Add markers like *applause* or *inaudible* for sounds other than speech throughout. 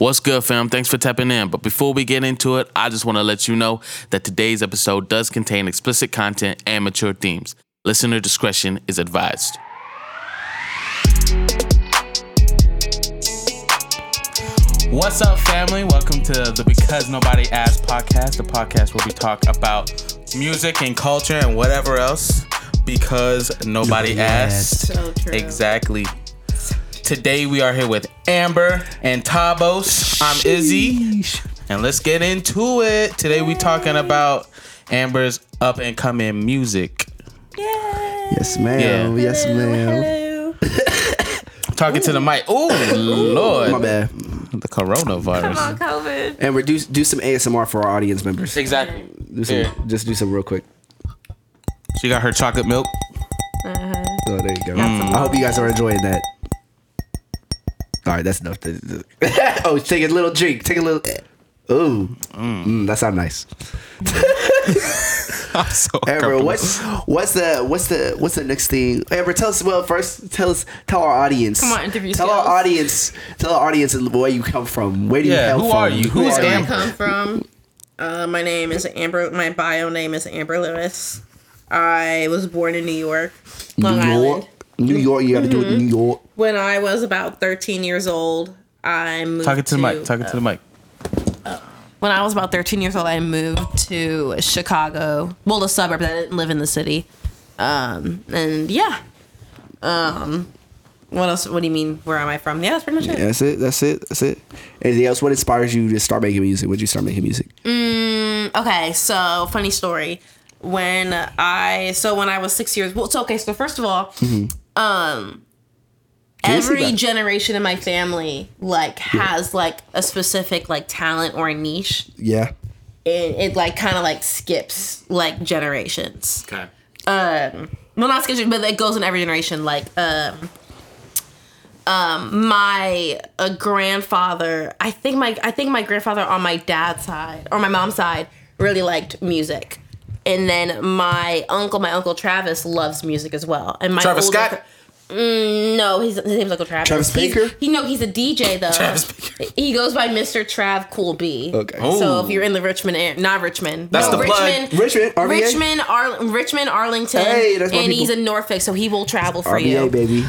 What's good, fam? Thanks for tapping in. But before we get into it, I just want to let you know that today's episode does contain explicit content and mature themes. Listener discretion is advised. What's up, family? Welcome to the Because Nobody Asked podcast, the podcast where we talk about music and culture and whatever else because nobody, Nobody asked. So true. Exactly. Today we are here with Amber and Tabos. I'm Izzy, and let's get into it. Today we're talking about Amber's up and coming music. Yes, ma'am. Yeah. Yes, ma'am. Hello. Talking to the mic. Oh Lord, My bad. the coronavirus. Come on, COVID. And we do do some ASMR for our audience members. Exactly. Do some, Here. just do some real quick. She got her chocolate milk. Uh-huh. Oh, there you go. I hope you guys are enjoying that. All right, that's enough. *laughs* *laughs* oh, take a little drink. Take a little. Ooh, mm, that sounds nice. *laughs* I'm so Amber, what's what's the what's the what's the next thing? Amber, tell us. Well, first, tell us. Tell our audience. Come on, interview Tell our audience. Tell our audience where you come from. Where do you Yeah, come who from? Who are you? Who's are Where I Amber? come from? Uh, my name is Amber. My bio name is Amber Lewis. I was born in New York, Long New Island. York. New York. You got to do it. in New York. When I was about 13 years old, I moved Talking to the mic. Talking to the mic. When I was about 13 years old, I moved to Chicago. Well, the suburb. I didn't live in the city. Um, and yeah. Um, what else? What do you mean? Where am I from? Yeah, that's pretty much it. Yeah, that's it. That's it. That's it. Anything else? What inspires you to start making music? When did you start making music? Okay, so funny story. When I so when I was six years well, so okay, so first of all, um Can you see every generation in my family like has like a specific like talent or a niche. Yeah. And it like kind of like skips like generations. Okay. Um well not skips, but it goes in every generation. Like um um my uh, grandfather i think my i think my grandfather on my dad's side or my mom's side really liked music and then my uncle my uncle travis loves music as well and my Travis older- Scott? Mm, no he's, his name's uncle travis Travis He's- Barker? he no he's a dj though Travis Barker. he goes by mr trav cool b Okay. Oh. so if you're in the richmond area not richmond That's no, the plug. richmond Richmond, richmond Ar- richmond arlington Hey, that's my and he's in norfolk so he will travel for you RVA baby.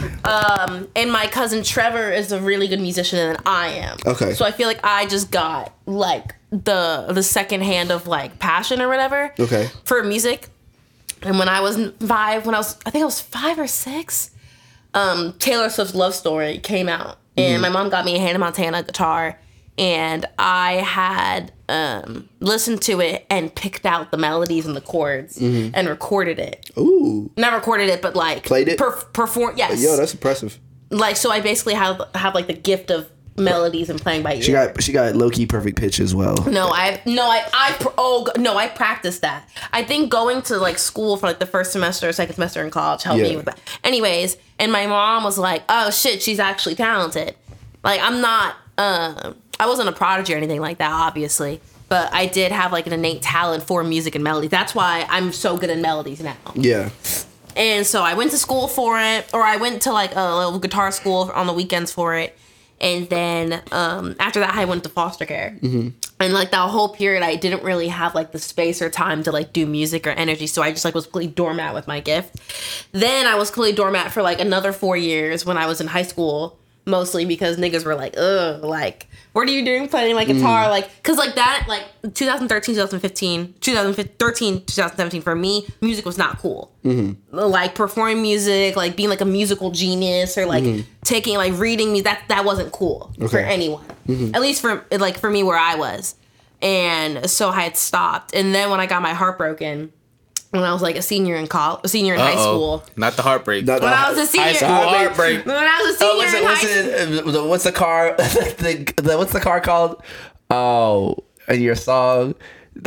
and my cousin Trevor is a really good musician and I am. Okay. So I feel like I just got like the the second hand of like passion or whatever. Okay. For music. And when I was five, when I was I think I was five or six, um, Taylor Swift's Love Story came out. And Mm-hmm. my mom got me a Hannah Montana guitar. And I had um, listened to it and picked out the melodies and the chords and recorded it. Mm-hmm. Ooh. Not recorded it, but like Played it? perf- perform. Yes Yo, that's impressive. like so I basically have have like the gift of melodies and playing by ear. She got she got low key perfect pitch as well. no, I no I I oh no I practiced that. I think going to like school for like the first semester or second semester in college helped Yeah. me with that. Anyways, and my mom was like, "Oh shit, she's actually talented." Like I'm not um I wasn't a prodigy or anything like that obviously, but I did have like an innate talent for music and melody. That's why I'm so good at melodies now. Yeah. And so I went to school for it, or I went to like a little guitar school on the weekends for it. And then um, after that, I went to foster care. And like that whole period, I didn't really have like the space or time to like do music or energy. So I just like was completely doormat with my gift. Then I was completely doormat for like another four years when I was in high school, mostly because niggas were like, ugh, like, what are you doing playing my guitar? Mm. Like, cause like that, like 2013, 2015, 2013, 2017, for me, music was not cool mm-hmm. like performing music, like being like a musical genius or like mm-hmm. taking like reading me that that wasn't cool for Okay. anyone. Mm-hmm. At least for like for me where I was. And so I had stopped. And then when I got my heart broken when I was like a senior in college, senior in high school. Not the heartbreak. Not the- When I was a senior High school heartbreak. when I was a senior Oh, what's in it, what's high school. it, uh, what's the car? *laughs* the, the, what's the car called? Oh, and your song.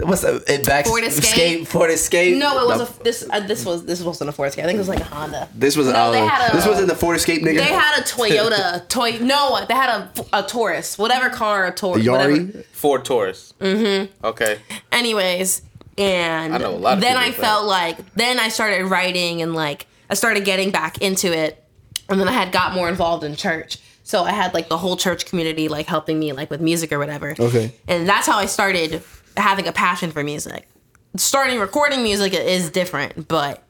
What's the it back Ford Escape? Ford Escape. No, it was a this uh, this was this wasn't a Ford Escape. I think it was like a Honda. This was No, oh, they had a- this wasn't the Ford Escape nigga. They had a Toyota toy. No, they had a, a Taurus, whatever car, a Taurus. whatever. Yari. Ford Taurus. Mm-hmm. Okay. anyways and I know a lot of then i with felt like then i started writing and like i started getting back into it and then i had got more involved in church So I had like the whole church community like helping me like with music or whatever. Okay. And that's how I started having a passion for music. Starting recording music is different, but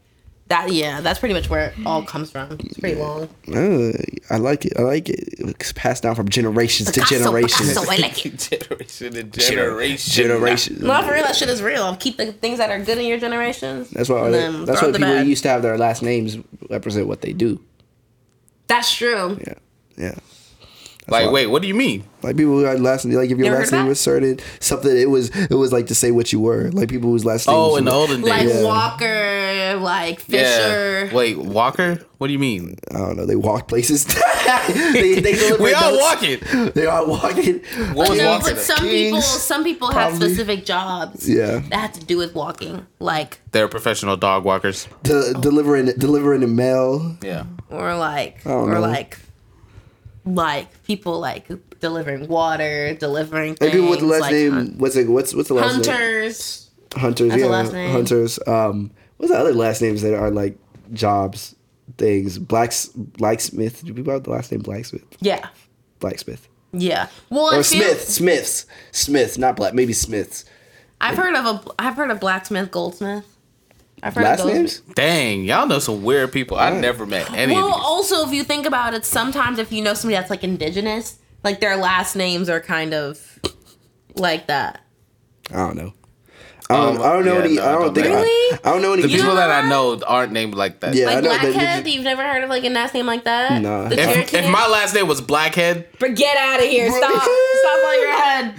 that yeah, that's pretty much where it all comes from. It's pretty long. Uh, I like it. I like it. It's passed down from generations to generations. Picasso, I like it. *laughs* generation to generation. Generation. No, for real, that shit is real. Keep the things that are good in your generation. That's why. and That's why people bad. used to have their last names represent what they do. That's true. Yeah. Yeah. Like, why- wait, what do you mean? Like people who had last like if your ever last heard name that? was certain something it was it was like to say what you were like people whose last name Oh, was in the olden days. Like Yeah. Walker, like Fisher. yeah. Wait, Walker? What do you mean? I don't know they walked places *laughs* they, they delivered We all notes. walking. they are walking What was no, Walker? but some people, some people have specific jobs Yeah. that have to do with walking, like They're professional dog walkers. De- delivering delivering the mail Yeah. or like or know. like like people like delivering water, delivering things. people with the last like name hun- what's it what's what's the last name hunters. hunters That's yeah hunters um what's the other last names that are like jobs things blacks blacksmith do people have the last name blacksmith Yeah, blacksmith yeah. Well, or smith smiths smiths not black maybe smiths I've heard of a I've heard of blacksmith, goldsmith. I've heard last of those. names Dang, y'all know some weird people. I never met any Well, of these. also if you think about it, sometimes if you know somebody that's like indigenous, like their last names are kind of like that. I don't know. I don't, I don't know Um, yeah, any. no, I don't don't think. matter. I, Really? I don't know any. The people know that I know aren't named like that. Yeah. I Like know that- Blackhead, you've never heard of like a last name like that? Nah. The If, if my last name was Blackhead, But get out of here. Stop. Stop on your head.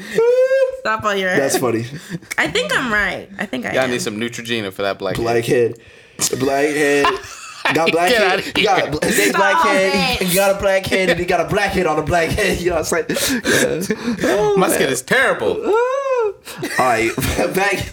Stop on your head. That's funny. I think I'm right. I think I y'all am. need some Neutrogena for that Blackhead. Blackhead. Blackhead. *laughs* Got black Get head. outta You got a, his name's Stop blackhead. it. You got a black head, and you got a black head on a black head. You know what I'm saying? Yeah. *laughs* My skin is terrible. *laughs* All right, *laughs* back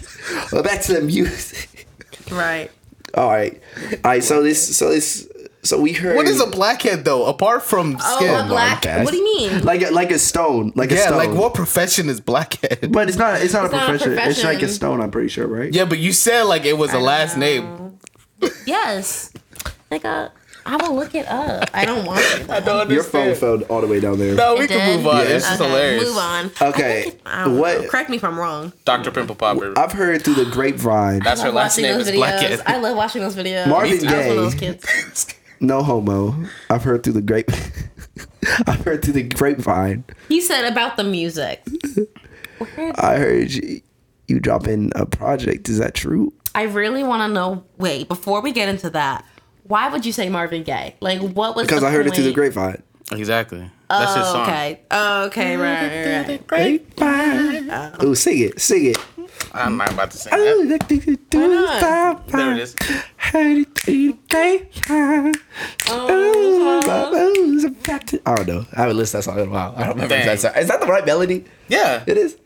back to the music. Right. All right, all right. So this, so this, so we heard. What is a blackhead though? Apart from oh, skin, Oh, skin. a black. podcast. What do you mean? like a, like a stone, like a yeah, stone? like what profession is blackhead? But it's not. It's not, a, not a profession. It's like a stone. I'm pretty sure, right? Yeah, but you said like it was a I last know. name. Yes. Like a. I will look it up. I don't want to. *laughs* I don't Your phone fell all the way down there. No, we It can did? move on. Yeah. It's just Okay, hilarious. Move on. Okay, I think it- I don't what- know. Correct me if I'm wrong. Dr. Pimple Popper. I've heard through the grapevine. That's her last watching name those is videos. Blackhead. I love watching those videos. Marvin I was one of those Gaye. kids. *laughs* No homo. I've heard through the grape. *laughs* I've heard through the grapevine. You said about the music. I heard you, you drop in a project. Is that true? I really want to know. Wait, before we get into that, why would you say Marvin Gaye? Like, what was? Because the I heard it through the grapevine. Exactly. That's his Oh, song. okay. Oh, okay. Right. right, right. Grapevine. Oh, sing it. Sing it. I'm not about to sing Oh, that. There There it is. Heard it through the grapevine. Oh, my bones about I don't know. I haven't listened to that song in a while. I don't remember if Dang. that's is that the right melody. Yeah. It is.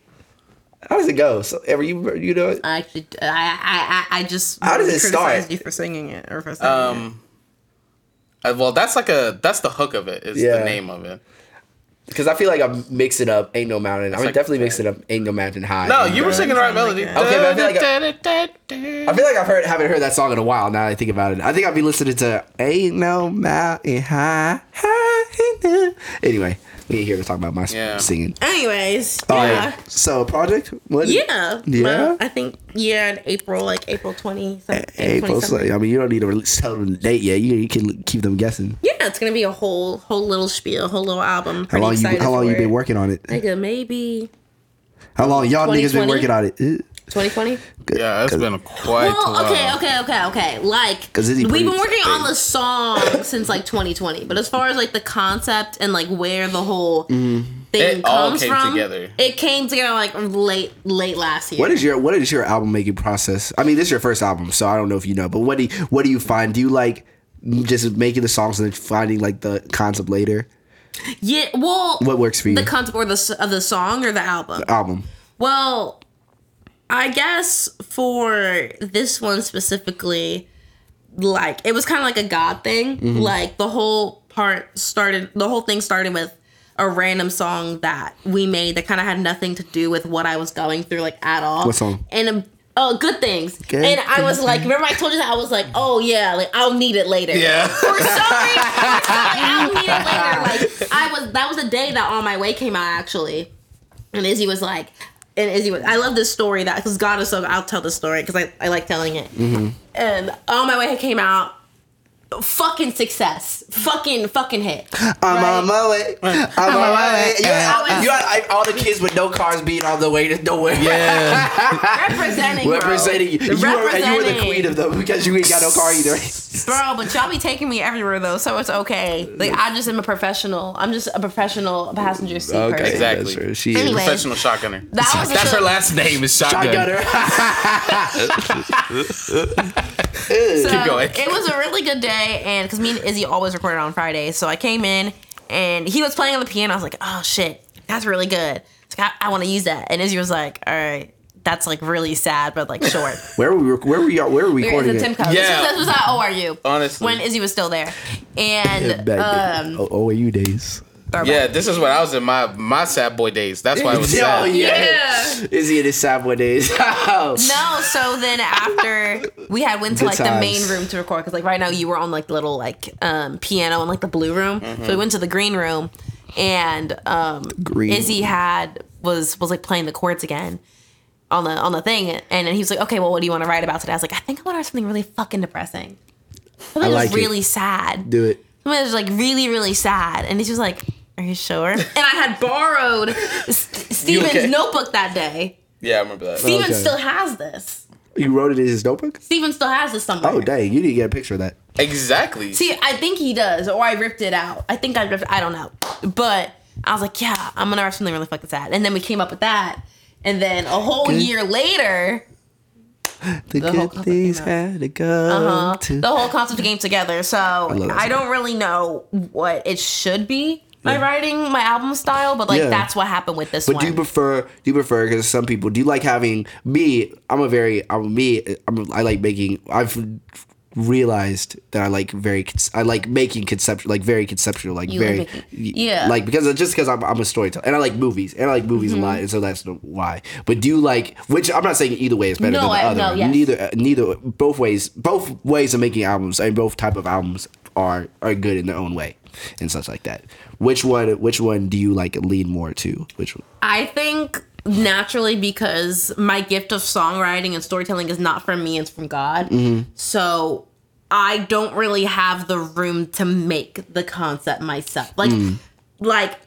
How does it go? So, ever you you know it? I actually, I, I, I, I just. How does it criticized start? You for singing it or for singing it. Um. uh, well, that's like a that's the hook of it. Is Yeah. the name of it. Because I feel like I'm mixing up "Ain't No Mountain." I'm like- definitely mixing up "Ain't No Mountain High." No, you were singing the right melody. Okay, but I feel like I feel like I've heard haven't heard that song in a while. Now that I think about it, I think I've been listening to "Ain't No Mountain High." high enough. Anyway, we ain't here to talk about my Yeah. singing. Anyways, All yeah. right. So, project. What? Yeah. Yeah? Well, I think yeah, in April, like April twenty. some- April. 20 So. I mean, you don't need to release, tell them the date yet. You, you can keep them guessing. Yeah, it's gonna be a whole whole little spiel, a whole little album. How Pretty long you? excited How long you been working on it? Nigga, maybe How long y'all niggas been working on it? Uh, twenty twenty. Yeah, it's been a quite a Well, while. okay, okay, okay, okay. Like 'Cause Izzy we've been working on the song *coughs* since like 2020, but as far as like the concept and like where the whole thing It all comes came from, together. it came together like late late last year. What is your What is your album making process? I mean, this is your first album, so I don't know if you know. But what do you, What do you find? Do you like just making the songs and then finding like the concept later? yeah? Well, What works for you? the concept or the of the song or the album? The album. Well, I guess for this one specifically, like it was kind of like a God thing. Mm-hmm. Like the whole part started, the whole thing started with a random song that we made that kind of had nothing to do with what I was going through, like at all. What song? And Oh, good things. Good and I was things. like, remember I told you that I was like, oh yeah, like I'll need it later. Yeah. For some reason, I I'll need it later. *laughs* Like I was, that was the day that On My Way came out actually, and Izzy was like, and Izzy was, I love this story that because God is so. I'll tell the story because I I like telling it. Mm-hmm. And On My Way it came out. Fucking success, fucking fucking hit. I'm right? on my way. I'm on my way. You I had, was- you had like, all the kids with no cars being on the way to nowhere. Yeah. *laughs* representing, bro. Representing you. You were, and you were the Representing. queen of them because you ain't got no car either. Bro, but y'all be taking me everywhere though, so it's okay. Like I just am a professional. I'm just a professional passenger seat person. Exactly. That's true. She Anyway. Professional shotgunner. That was That's a- her last name is shotgun. Shotgunner. *laughs* *laughs* So Keep going. it was a really good day, and because me and Izzy always recorded on Fridays, so I came in and he was playing on the piano. I was like, oh shit, that's really good. Like, I, I want to use that, and Izzy was like, all right, that's like really sad, but like short. *laughs* where were we? Where were you? Where were we *laughs* It was recording a Tim it? Cook. Yeah. This was, this was at ORU. Honestly. when Izzy was still there, and Back um, OAU days. Yeah, this is when I was in my my sad boy days. That's why I was *laughs* Oh, sad. yeah. Is he in his sad boy days? *laughs* Oh. No, so then after we had went to Good like the main room to record because like right now you were on like the little like um piano in like the blue room. So we went to the green room and um Green Izzy had was was like playing the chords again on the on the thing and then he was like, Okay, well what do you want to write about today? I was like, I think I want to write something really fucking depressing. Something I just like it. really sad. Do it. Something that's like really, really sad. And he was like, Are you sure? *laughs* and I had borrowed *laughs* S- Steven's okay? notebook that day. Yeah, I remember that. Steven Okay. still has this. You wrote it in his notebook? Steven still has this somewhere. Oh, dang. You need to get a picture of that. Exactly. See, I think he does, or I ripped it out. I think I ripped. I don't know, but I was like, yeah, I'm gonna write something really fucking sad, and then we came up with that, and then a whole Good. year later, The, The whole good company things had to go uh, to. the whole concept came together. So love that I don't really know what it should be. My writing, my album style, but like Yeah. that's what happened with this one. But one. do you prefer? Do you prefer? Because some people do you like having me. I'm a very. I'm me. I'm. I like making. I've realized that I like very. I like making conceptual. Like very conceptual. Like You like very. making- yeah. Like because just because I'm, I'm a storyteller and I like movies and I like movies Mm-hmm. a lot and so that's why. But do you like? Which I'm not saying either way is better No, than the I- other. no, yes. Neither. uh, Neither. Both ways. Both ways of making albums and both type of albums are are good in their own way and such like that. Which one? Which one do you like lean more to? Which one? I think naturally because my gift of songwriting and storytelling is not from me, it's from God. Mm-hmm. So I don't really have the room to make the concept myself. Like, mm. like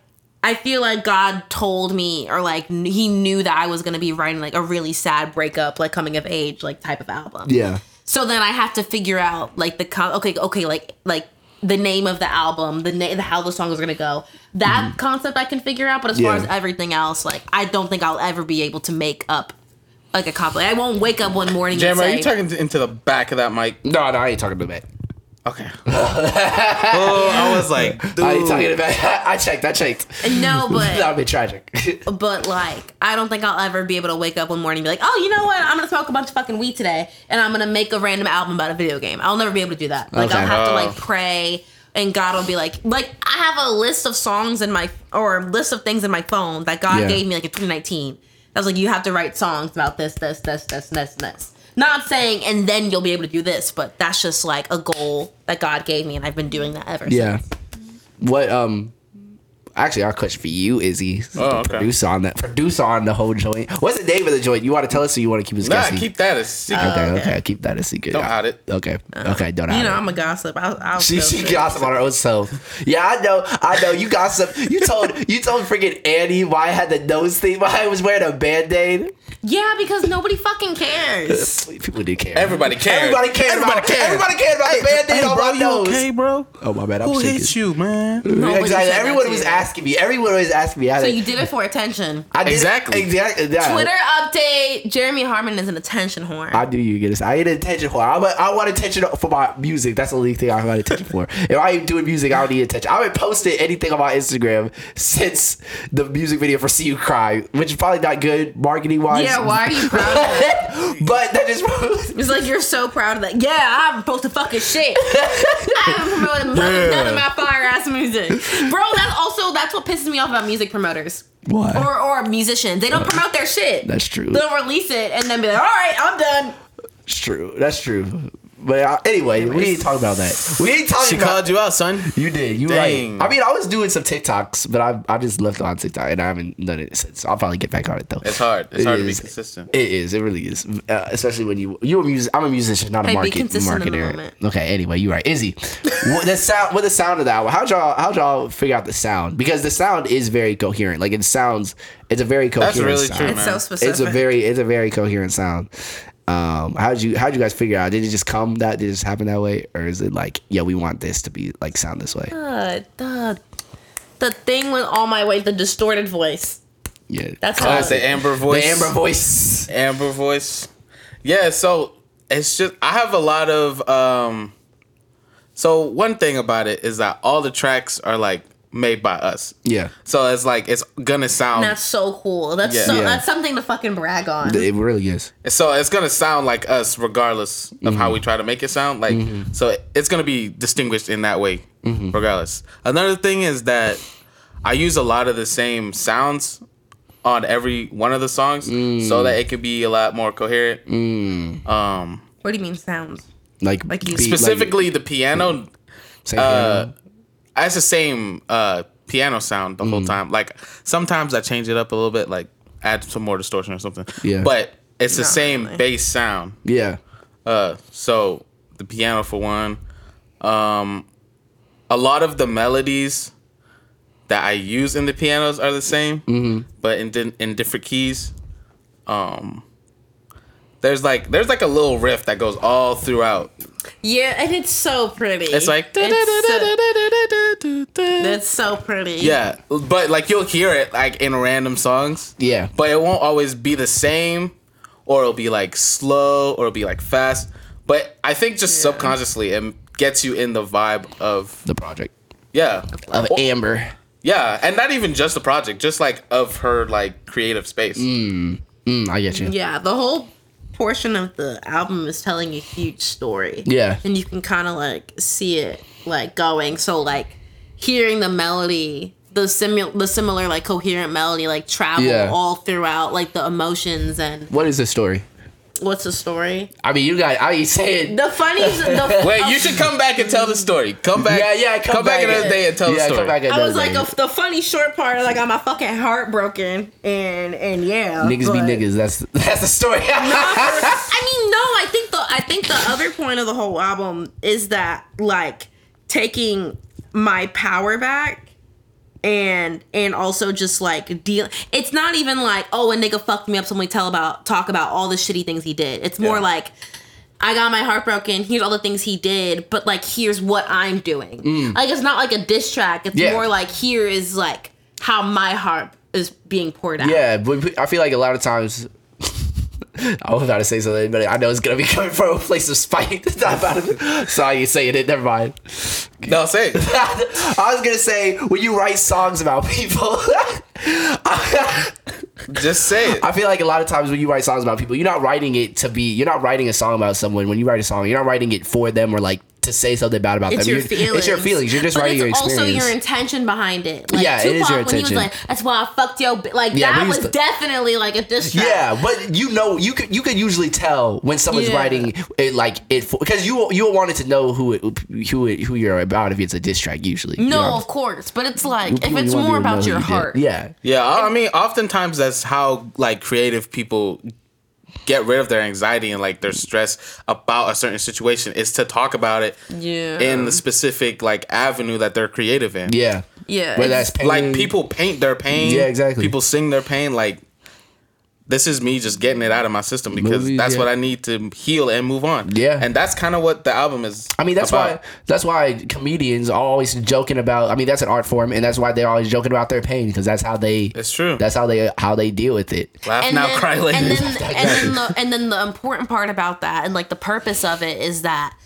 I feel like God told me, or like He knew that I was gonna be writing like a really sad breakup, like coming of age, like type of album. Yeah. So then I have to figure out like the con- okay, okay, like like the name of the album, the name, how the song is gonna go. That concept I can figure out, but as far Mm-hmm. As everything else, like I don't think I'll ever be able to make up like a compliment. I won't wake up one morning Jam, and are you talking into the back of that mic? No, no, I ain't talking to that. Okay. *laughs* oh, I was like, dude. I ain't talking about. *laughs* I checked. I checked. no, *laughs* but That would be tragic. but like I don't think I'll ever be able to wake up one morning and be like, oh, you know what? I'm gonna smoke a bunch of fucking weed today, and I'm gonna make a random album about a video game. I'll never be able to do that. Like Okay. I'll have to Oh. like pray. And God will be like, like I have a list of songs in my or a list of things in my phone that God Yeah. gave me like in 2019. I was like, you have to write songs about this, this, this, this, this, this. Not saying, and then you'll be able to do this, but that's just like a goal that God gave me, and I've been doing that ever. Since. Yeah. What? Um. Actually, our question for you, Izzy, Oh, the okay. producer on that, producer on the whole joint. What's the name of the joint? You want to tell us, or you want to keep it Nah, guessing? keep that a secret. okay, Oh, okay, okay. keep that a secret. Don't hide it. Okay, uh, okay, don't hide You know, it. I'm a gossip. I'll, I'll She, she shit. gossip on her own self. Yeah, I know. I know. You gossip. You told you told freaking Annie why I had the nose thing. Why I was wearing a band aid. Yeah, because nobody fucking cares. *laughs* People do care. Everybody cares. Everybody cared. Everybody about, cares. Everybody cared about the band aid on my nose. Okay, bro? Oh my bad. I'm Who shaking. hit you, man? Nobody exactly. Everyone was you. Asking me. Everyone always asking me. How So to- you did it for attention. I did- Exactly. Exactly. yeah. Twitter update: Jeremy Harmon is an attention whore. I do you get this. I ain't attention for. I'm a, I want attention for my music. That's the only thing I want attention for. If I ain't doing music, I don't need attention. I haven't posted anything on my Instagram since the music video for "See You Cry," which is probably not good marketing wise. Yeah, why are you proud of that? *laughs* but that just *laughs* It's like you're so proud of that. Yeah, I haven't posted fucking shit. *laughs* I haven't promoted none, none of my fire ass music, bro. That's also that's what pisses me off about music promoters Why? or or musicians. They don't promote their shit. That's true. They'll release it and then be like, all right, I'm done. That's true. That's true. But uh, anyway, we ain't talking about that. We ain't talking She about. called you out, son. You did. You Dang. right. I mean, I was doing some TikToks, but I I just left on TikTok and I haven't done it since. I'll probably get back on it though. It's hard. It's It hard to be consistent. It is. It really is. Uh, especially when you you're a music. I'm a musician, not a Hey, be market in the marketer. Okay. Anyway, you're right. Izzy, what the sound? What the sound of that? How'd y'all how'd y'all figure out the sound? Because the sound is very coherent. Like it sounds. It's a very coherent. Sound. That's really sound. true, It's so specific. It's a very it's a very coherent sound. Um, how did you how'd you guys figure out? Did it just come that did it just happen that way, or is it like yeah we want this to be like sound this way? Uh, the the thing went all my way. the distorted voice. Yeah, That's Oh, how it's the Amber the voice. Amber voice. Amber voice. Yeah, so it's just I have a lot of um so one thing about it is that all the tracks are like made by us. Yeah, So it's like it's gonna sound That's so cool. That's Yeah. so Yeah. that's something to fucking brag on. it really is. so it's gonna sound like us regardless of how mm-hmm. we try to make it sound. Like mm-hmm. so it's gonna be distinguished in that way, mm-hmm. regardless. Another thing is that I use a lot of the same sounds on every one of the songs so mm. that it could be a lot more coherent. Mm. Um What do you mean sounds? Like, Like you- beat- specifically the piano same uh, piano. It's the same uh piano sound the whole time. Like sometimes i change it up a little bit like add some more distortion or something. Yeah. but it's the Not same really. bass sound. Yeah, uh so the piano for one. Um a lot of the melodies that i use in the pianos are the same Mm-hmm. but in di- in different keys. Um there's like there's like a little riff that goes all throughout Yeah, and it's so pretty. it's like that's so pretty. Yeah, but like you'll hear it like in random songs. Yeah. But it won't always be the same, or it'll be like slow, or it'll be like fast. But I think just Yeah. subconsciously it gets you in the vibe of the project yeah, of Amber. yeah, and not even just the project, just like of her like creative space. Mm, I get you. Yeah, the whole portion of the album is telling a huge story. Yeah. And you can kind of like see it like going. So like hearing the melody, the simul the similar like coherent melody like travel Yeah. all throughout like the emotions and What is the story? What's the story? I mean, you guys. I ain't saying. The funny the *laughs* Wait, you should come back and tell the story. Come back. Yeah, yeah. Come, back, another day and tell yeah, the story. Come back I was like day. the, the funny short part like I got my fucking heart broken and and yeah. niggas be niggas. That's *laughs* that's the story. *laughs* I mean, no, I think the I think the other point of the whole album is that like taking my power back and and also just like deal it's not even like oh a nigga fucked me up so we tell about talk about all the shitty things he did it's more Yeah. like I got my heart broken. Here's all the things he did, but like, here's what I'm doing. Like, it's not like a diss track. It's Mm. Yeah. more like here is like how my heart is being poured out. yeah, but I feel like a lot of times. *laughs* I was about to say something, but I know it's gonna be *laughs* coming from a place of spite. Not about it. Sorry, you saying it. Never mind. no, say it. *laughs* I was gonna say when you write songs about people. Just say it. I feel like a lot of times when you write songs about people, you're not writing it to be. You're not writing a song about someone. When you write a song, you're not writing it for them or like to say something bad about It's them. your You're- feelings. It's your feelings. You're just but writing your it's experience. also your intention behind it. Like, Yeah, it is Tupac, your When he was intention. like, "That's why I fucked yo," bi-" like Yeah, that was the- definitely like a diss track. Yeah, but you know, you could you could usually tell when someone's Yeah. writing it like it because you you wanted to know who it, who it, who you're about if it's a diss track usually. You No, know? of course, but it's like if it's more people to know about your you did. heart. Yeah, Yeah, I I mean, oftentimes that's how like creative people get rid of their anxiety and like their stress about a certain situation is to talk about it Yeah. in the specific like avenue that they're creative in. yeah, Yeah, Whether that's pain, Like people paint their pain. Yeah, exactly. People sing their pain. Like this is me just getting it out of my system because Movies, that's yeah. what I need to heal and move on. Yeah. and that's kind of what the album is. I mean, that's about. why that's why comedians are always joking about. I mean, that's an art form, and that's why they're always joking about their pain because that's how they. It's true. That's how they how they deal with it. laugh and now, then, cry later. *laughs* And then, and then the and then the important part about that and like the purpose of it is that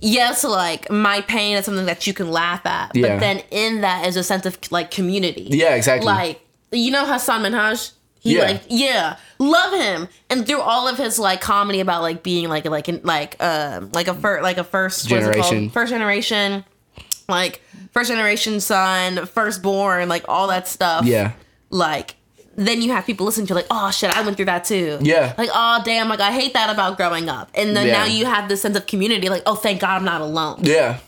yes, like my pain is something that you can laugh at, Yeah. but then in that is a sense of like community. Yeah, exactly. Like you know Hasan Minhaj. He Yeah. like yeah. love him. And through all of his like comedy about like being like like in, like uh like a fir- like a first what's it called? Generation. first generation, like first generation son, firstborn, like all that stuff. Yeah. Like then you have people listening to like, oh shit, I went through that too. Yeah. Like, oh damn, like I hate that about growing up. And then Yeah. now you have this sense of community, like, oh thank God I'm not alone. Yeah.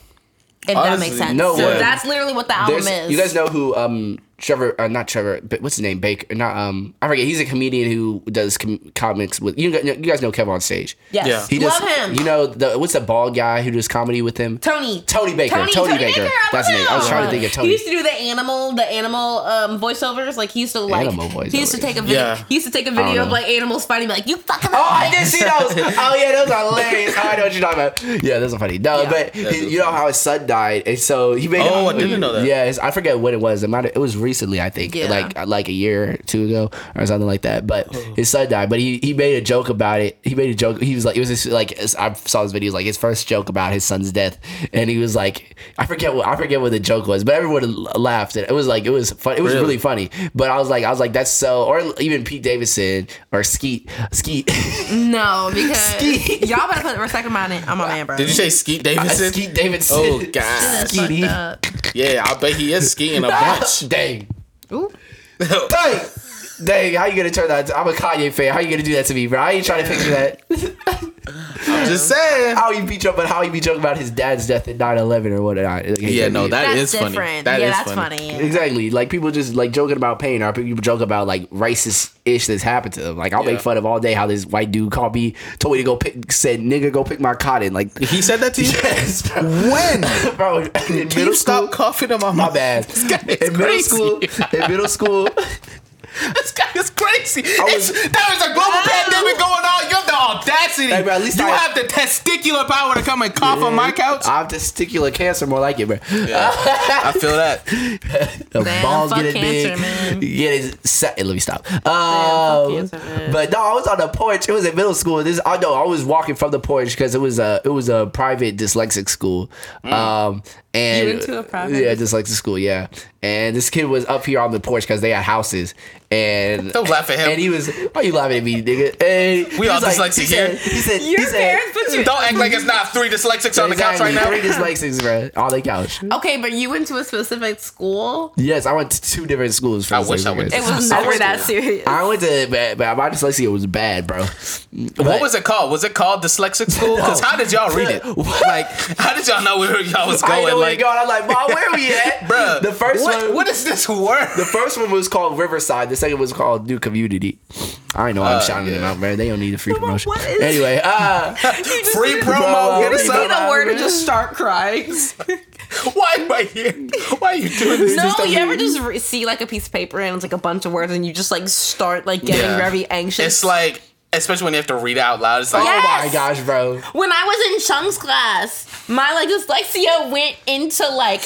If that makes sense. no so way. that's literally what the album There's, is. you guys know who um Trevor uh, not Trevor but what's his name Baker not um I forget he's a comedian who does com- comics with you guys, you guys know Kev on stage Yes. Yeah. he Love does him. you know the what's the bald guy who does comedy with him Tony. Tony Baker Tony, Baker, I that's his love name I was trying to think of Tony He used to do the animal, the animal um, voiceovers. Like he used to like. Animal voiceovers. He used to take a video. Yeah. He used to take a video of like animals fighting, like you fucking. Oh, I did see those. *laughs* Oh yeah, those are hilarious. Oh, I know what you're talking about. Yeah, those are funny. No, Yeah. but he- you know how his son died, and so he made. Oh, I didn't know that. Yeah, it's- I forget what it was. It might. It was recently, I think, Yeah. like like a year or two ago or something like that. But Oh. his son died. But he he made a joke about it. He made a joke. He was like, it was this, like I saw his videos, like his first joke about his son's death, and he was like, I forget what I forget what the joke was, but everyone laughed. And it was like it was fun. It was Really? really funny. But I was like, I was like, that's so. Or even Pete Davidson or Skeet Skeet. No, *laughs* because Ski. y'all better put respect on my name. On my man, bro. Did you say Skeet uh, Davidson? Skeet Davidson. Oh *laughs* god. Skeety. Yeah, I bet he is skiing a *laughs* bunch. Dang. Ooh. *laughs* Dang. Dang, how you gonna turn that? I'm a Kanye fan. How you gonna do that to me, bro? I ain't trying to picture that. *laughs* Just saying. How he be joking, but how he be joking about his dad's death in 9/11 or whatnot. Uh, like, Yeah, no, that That's is funny. That yeah, is that's funny. funny. yeah. Exactly. Like people just like joking about pain, or people joke about like racist ish that's happened to them. Like I'll Yeah. make fun of all day how this white dude called me, told me to go pick, said nigga go pick my cotton. Like He said that to you? yes, bro. When? *laughs* bro. In Can middle you school, stop coughing in my my mouth? bad. This guy is In middle school, in middle school. *laughs* This guy is crazy. There was- there is a global pandemic going on. You have the audacity. Hey, bro, at least you I- have the testicular power to come and cough on my couch. I have testicular cancer, more like it, bro. I feel that. *laughs* The Damn, balls fuck get it cancer, big. man. Get it set. Let me stop. fuck Um, cancer, man. but no, I was on the porch. It was in middle school. This I know I was walking from the porch because it was a it was a private dyslexic school. Um, and You went to a private- yeah dyslexic school. Yeah, and this kid was up here on the porch because they had houses. And Don't laugh at him. And he was, why you laughing at me, nigga? And *laughs* We all was dyslexic he said, here. He said, Your he said, parents put you. Don't act like it's not three dyslexics on the couch right now. Three dyslexics, bro, on the couch. Okay, but you went to a specific school. Yes, I went to two different schools. For I the wish same I went to It was I never went that to- serious. I went to, but, but my dyslexia was bad, bro. What was it called? Was it called dyslexic school? *laughs* Because how did y'all read it? *laughs* Like, how did y'all know where y'all was I going? didn't know where like, to go. I'm like, Mom, where we at, bro? The first what, one, What is this word? the first one was called Riverside. The second was called New Community. I know I'm Uh, shouting them out, man. They don't need a free promotion. what is- anyway, uh, *laughs* Free Bro, promo. Hit us you See up. the word and just start crying. *laughs* Why am I here? Why are you doing this? No, Just you ever just re- see like a piece of paper and it's like a bunch of words and you just like start like getting Yeah. very anxious. It's like, especially when you have to read it out loud. It's like, oh my gosh, bro. when I was in Chung's class, my like dyslexia went into like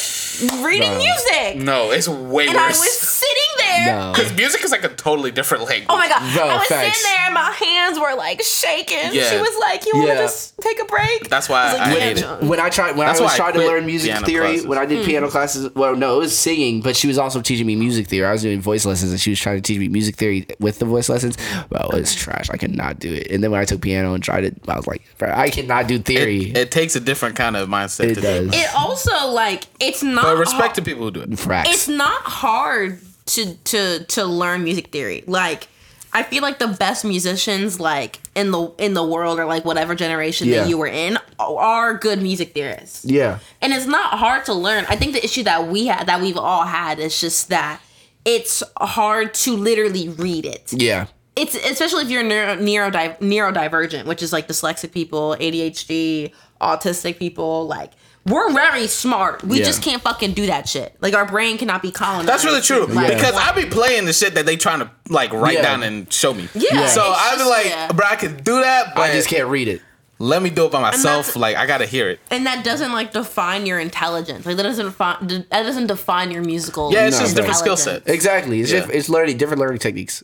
reading Bro. music, no, it's way and I was sitting there. No. Because music is like a totally different language. Oh my god! Bro, I was facts. sitting there, and my hands were like shaking. Yeah. She was like, "You want to Yeah. just take a break?" That's why was I "Yeah, hate it. When I tried, when That's I why was I trying to learn music theory, classes. when I did Hmm. piano classes, well, no, it was singing, but she was also teaching me music theory. I was doing voice lessons, and she was trying to teach me music theory with the voice lessons. Well, it's trash. I cannot do it. And then when I took piano and tried it, I was like, I cannot do theory. It, it takes a different kind of mindset It to does. do it. It also like it's not. But respect hard- to people who do it. Fracks. It's not hard to to to learn music theory. Like I feel like the best musicians like in the in the world or like whatever generation Yeah. that you were in are good music theorists. yeah. And it's not hard to learn. I think the issue that we had that we've all had is just that it's hard to literally read it. Yeah. It's especially if you're neuro, neurodi- neurodivergent, which is like dyslexic people, ADHD, autistic people. Like we're very smart. We Yeah. just can't fucking do that shit. Like our brain cannot be colonized. That's really true. Like, Yeah. Because I be playing the shit that they trying to like write Yeah. down and show me. Yeah. So I be like, yeah. bro, I can do that, but I just can't read it. let me do it by myself. Like I gotta hear it. and that doesn't like define your intelligence. Like that doesn't fi- that doesn't define your musical. Yeah, it's No, just different skill set. Exactly. It's Yeah. just, it's learning different learning techniques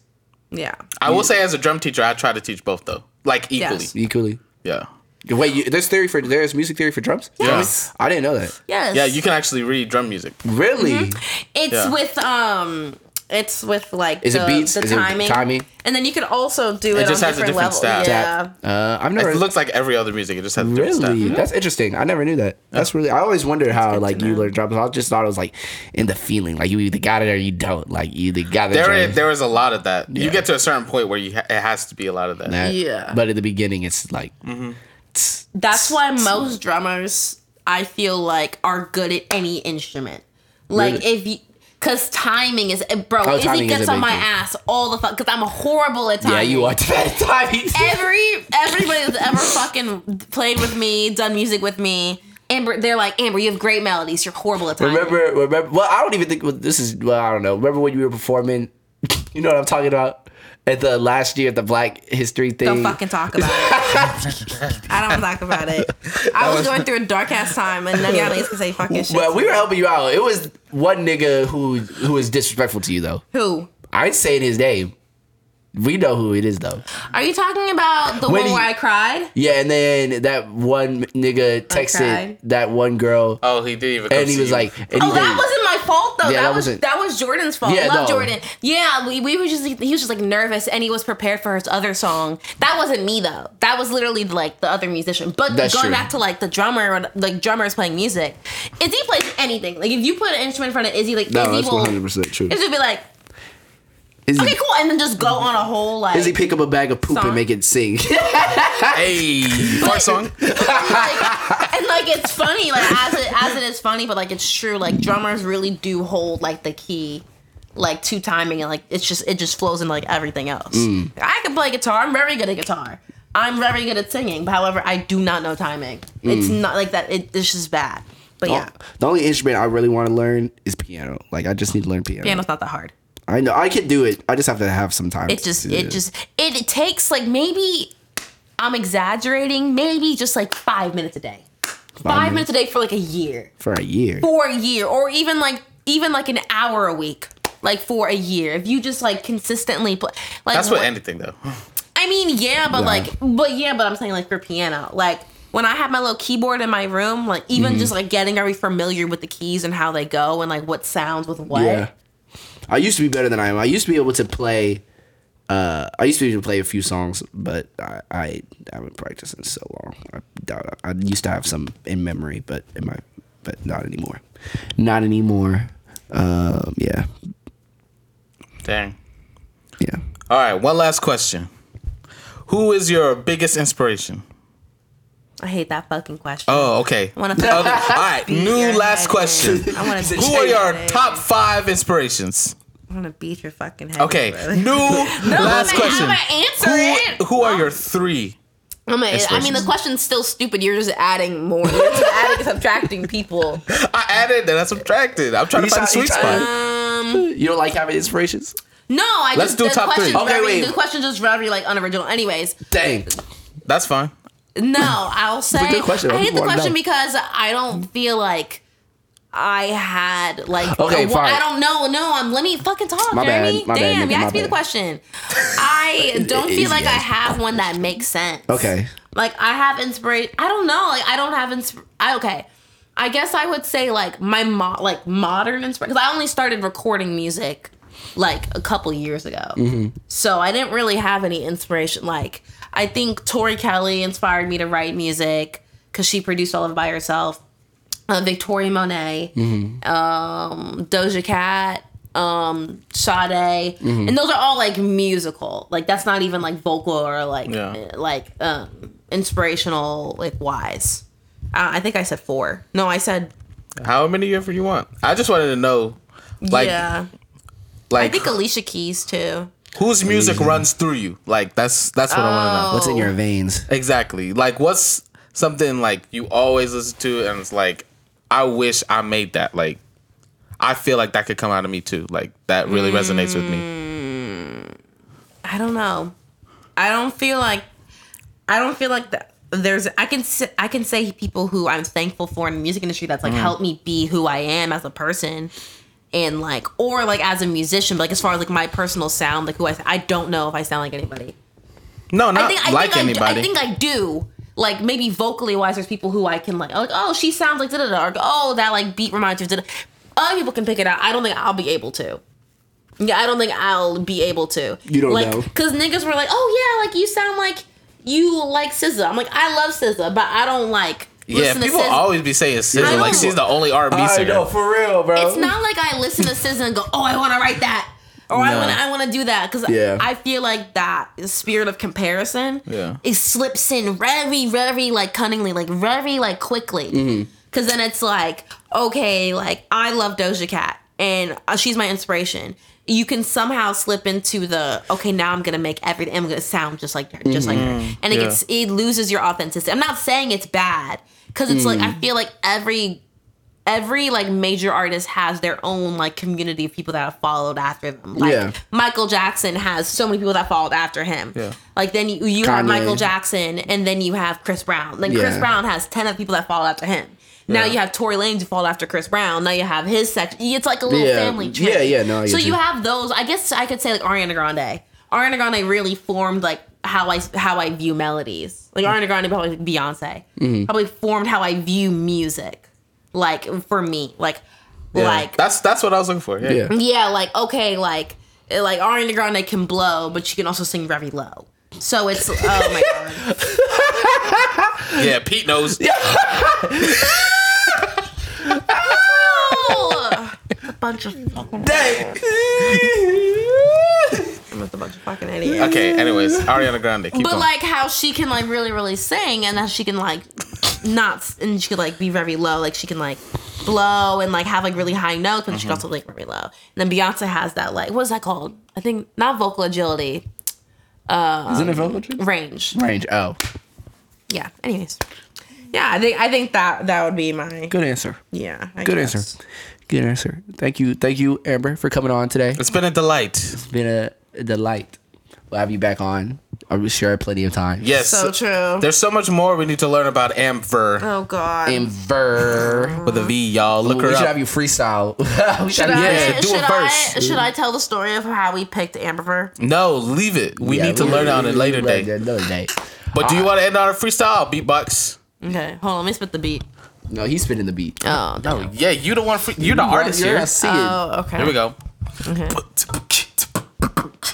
Yeah. I will say, as a drum teacher, I try to teach both though, like equally. Yes. equally. Yeah. Wait, you, there's theory for there's music theory for drums? Yes. I didn't know that. Yes. Yeah, you can actually read drum music. Really? It's Yeah. with um It's with like Is it the, beats? the Is it timing. timing? And then you can also do it, it just on has a different, different levels. style. Yeah. Uh, I've never It looks like every other music. It just has different stuff. Really? That's interesting. I never knew that. That's really. I always wondered how like to you learn drums. I just thought it was like in the feeling, like you either got it or you don't. Like you either got it. There, drums. is, there is a lot of that. Yeah. You get to a certain point where you ha- it has to be a lot of that. that. Yeah. But at the beginning, it's like. Mm-hmm. That's why most drummers, I feel like, are good at any instrument. Like Really? if you, cause timing is, bro. Oh, Izzy timing gets on my thing. ass all the fuck. Cause I'm horrible at timing. Yeah, you are that *laughs* time. Every everybody that's ever fucking played with me, done music with me, Amber, they're like, Amber, you have great melodies. You're horrible at timing. Remember, remember. Well, I don't even think well, this is. Well, I don't know. Remember when you were performing? *laughs* You know what I'm talking about? At the last year at the Black History thing. Don't fucking talk about it. *laughs* I don't talk about it. I was going through a dark ass time, and none of y'all niggas can say fucking shit. Well, we were helping you out. It was one nigga who who was disrespectful to you though. Who? I ain't saying his name. We know who it is though. Are you talking about the When one he- where I cried? Yeah, and then that one nigga texted that one girl, Oh, he didn't even. And he was you. like, and he Oh, that wasn't my fault though. Yeah, that, that was that was Jordan's fault. Yeah, Love no. Jordan. Yeah, we, we were just he was just like nervous and he was prepared for his other song. That wasn't me though. That was literally like the other musician. But That's going true. back to like the drummer like drummers playing music, Izzy plays anything. Like if you put an instrument in front of Izzy, like no, Izzy that's will one hundred percent true. Izzy will be like, Is he, okay, cool, and then just go on a whole like Izzy pick up a bag of poop Song. and make it sing? *laughs* hey, *laughs* part song. like it's funny, like as it as it is funny, but like it's true. Like drummers really do hold like the key, like to timing, and like it's just it just flows into like everything else. Mm. I can play guitar. I'm very good at guitar. I'm very good at singing. But however, I do not know timing. It's Mm. not like that. It, it's just bad. But yeah, The only instrument I really want to learn is piano. Like I just need to learn piano. piano's not that hard. I know I can do it. I just have to have some time. It just to it just it, it takes like maybe I'm exaggerating. Maybe just like five minutes a day. Five, minutes a day for like a year. for a year. for a year or even like even like an hour a week like for a year if you just like consistently play like That's what what- anything though. *gasps* i mean yeah but Yeah. like but yeah but i'm saying like for piano like when i have my little keyboard in my room like even Mm-hmm. just like getting very familiar with the keys and how they go and like what sounds with what Yeah. I used to be better than I am. I used to be able to play. Uh, I used to be able to play a few songs, but I, I haven't practiced in so long. I doubt I used to have some in memory, but in my, but not anymore. Not anymore. Um, yeah, Dang. yeah. All right, one last question. Who is your biggest inspiration? i hate that fucking question Oh, okay. I wanna Okay, All right, *laughs* new last question. I want to Who are your top five inspirations? I want to beat your fucking head. Okay, *laughs* in, new *laughs* bro. last I'm question. gonna answer Who, it. who are your three? I'm gonna- I mean, the question's still stupid. You're just adding more. You're just *laughs* adding, subtracting people. I added and I subtracted. I'm trying to You find the saw- sweet you spot. Um, You don't like having inspirations? no, I Let's just do the top three. question's Okay, very, wait. The question's just very like unoriginal. Anyways, Dang. That's fine. no, I'll say good question. I hate the question know. because I don't feel like I had like Okay, fine. I don't know. No, I'm let me fucking talk, My bad, Jeremy. my bad, Damn, nigga, you asked me the question. I *laughs* don't feel like I have one that makes sense. Okay. Like I have inspiration. I don't know. Like I don't have insp. I okay. I guess I would say like my mo- like modern inspiration because I only started recording music like a couple years ago. Mm-hmm. So I didn't really have any inspiration. Like I think Tori Kelly inspired me to write music because she produced all of it by herself. Uh, Victoria Monet, Mm-hmm. um, Doja Cat, um, Sade, Mm-hmm. and those are all like musical. Like that's not even like vocal or like Yeah. like um, inspirational like wise. Uh, I think I said four. No, I said How many ever you want? I just wanted to know, like, yeah. Like I think Alicia Keys too. whose music runs through you. Like that's that's what I want to know. What's in your veins? Exactly. Like what's something like you always listen to and it's like I wish I made that. Like I feel like that could come out of me too. Like that really resonates with me. I don't know. I don't feel like I don't feel like that. There's I can I can say people who I'm thankful for in the music industry that's like mm. helped me be who I am as a person and like or like as a musician but like as far as like my personal sound like who I I don't know if I sound like anybody. No, not I think I like think anybody. I, I think I do. Like maybe vocally wise, there's people who I can like, like oh she sounds like da da da, or oh that like beat reminds you of da da. Other people can pick it out. I don't think I'll be able to. Yeah, I don't think I'll be able to. You don't like, know. Because niggas were like, oh yeah, like you sound like you like SZA. I'm like, I love SZA, but I don't like Yeah, listen people to SZA. always be saying I SZA like she's the only R&B singer. I know, for real, bro. It's not like I listen to SZA and go, oh, I want to write that. Or I want to, I want to do that because Yeah. I feel like that spirit of comparison, Yeah. it slips in very, very like cunningly, like very like quickly. Mm-hmm. Because then it's like, okay, like I love Doja Cat and uh, she's my inspiration. You can somehow slip into the okay. Now I'm gonna make everything. I'm gonna sound just like her, just like her, and it Yeah. gets it loses your authenticity. I'm not saying it's bad because it's like Mm. I feel like every every like major artist has their own like community of people that have followed after them. Like Yeah. Michael Jackson has so many people that followed after him. Yeah. Like then you, you have Michael Jackson and then you have Chris Brown. Then Chris Yeah. Brown has ten of people that followed after him. Now Yeah. you have Tory Lanez who followed after Chris Brown. Now you have his section. It's like a little Yeah. family tree. Yeah, yeah, no, so you you. have those. I guess I could say like Ariana Grande. Ariana Grande really formed like how I how I view melodies. Like Ariana Grande, probably Beyonce, Mm-hmm. probably formed how I view music. Like for me, like Yeah. like that's that's what I was looking for. Yeah. Yeah. yeah, like okay, like like Ariana Grande can blow, but she can also sing very low. So it's oh my god. *laughs* Yeah, Pete knows. Oh, *laughs* *laughs* a bunch of fucking I'm just a bunch of fucking idiots. Okay, anyways, Ariana Grande. Keep But going. like how she can like really really sing and then she can like not and she could like be very low like she can like blow and like have like really high notes but she can mm-hmm. also like very low. And then Beyonce has that like what is that called? I think not vocal agility, um, Isn't it vocal tree? range. Range. Oh, Yeah. Anyways. Yeah, I think I think that that would be my good answer. yeah. I Good guess. answer. Good answer. Thank you, thank you, Amber, for coming on today. it's been a delight. It's been a, a delight. We'll have you back on. I'm sure plenty of time. Yes. So true. There's so much more we need to learn about Amber Oh God. Amber. *laughs* with a V, y'all. Look we her should up. have you freestyle. *laughs* we should have you- I, Yeah, do a should verse. I should I tell the story of how we picked Amber? no, leave it. We Yeah, need to learn on a we- later we- day. Another day. But do you uh, want to end on a freestyle beatbox? Okay, hold on. Let me spit the beat. No, he's spinning the beat. Oh, No, yeah, you the one. Free- you're the artist You're here. gonna see it. Oh, okay. Here we go.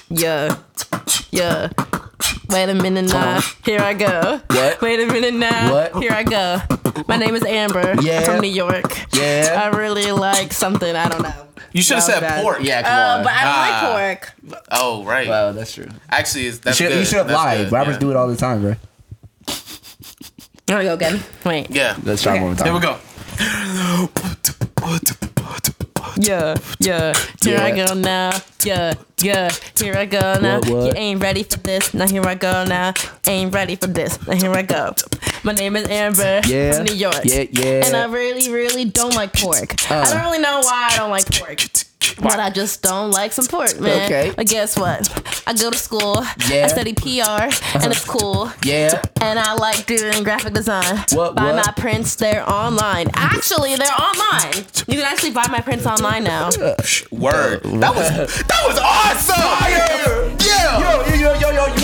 Yeah. Yeah. Wait a minute now. Here I go. What? Wait a minute now. What? Here I go. My name is Amber. Yeah. From New York. Yeah. I really like something. I don't know. You should have said bad. pork. Yeah, come Uh, on. but I don't Ah. like pork. Oh, right. well, that's true. Actually, it's, that's You should, good. you should have That's lied. good, Rappers yeah. do it all the time, bro. I'm gonna go again. Wait. Yeah. Let's try Okay. one more time. Here we go. *laughs* *laughs* Yeah, yeah. Here I go now. Yeah, yeah. Here I go now. What, what? You ain't ready for this. Now here I go now. Ain't ready for this. Now here I go. My name is Amber Yeah. from New York. Yeah, yeah. And I really, really don't like pork. I uh. don't really know why I don't like pork. But I just don't like some pork, man. Okay. But guess what? I go to school. Yeah. I study PR, and it's uh-huh. cool. Yeah. And I like doing graphic design. What, Buy what? my prints, they're online. Actually, they're online. You can actually buy my prints online now. Uh, Word. Uh, that was that was awesome. Yeah. Yo, yo, yo, yo, yo,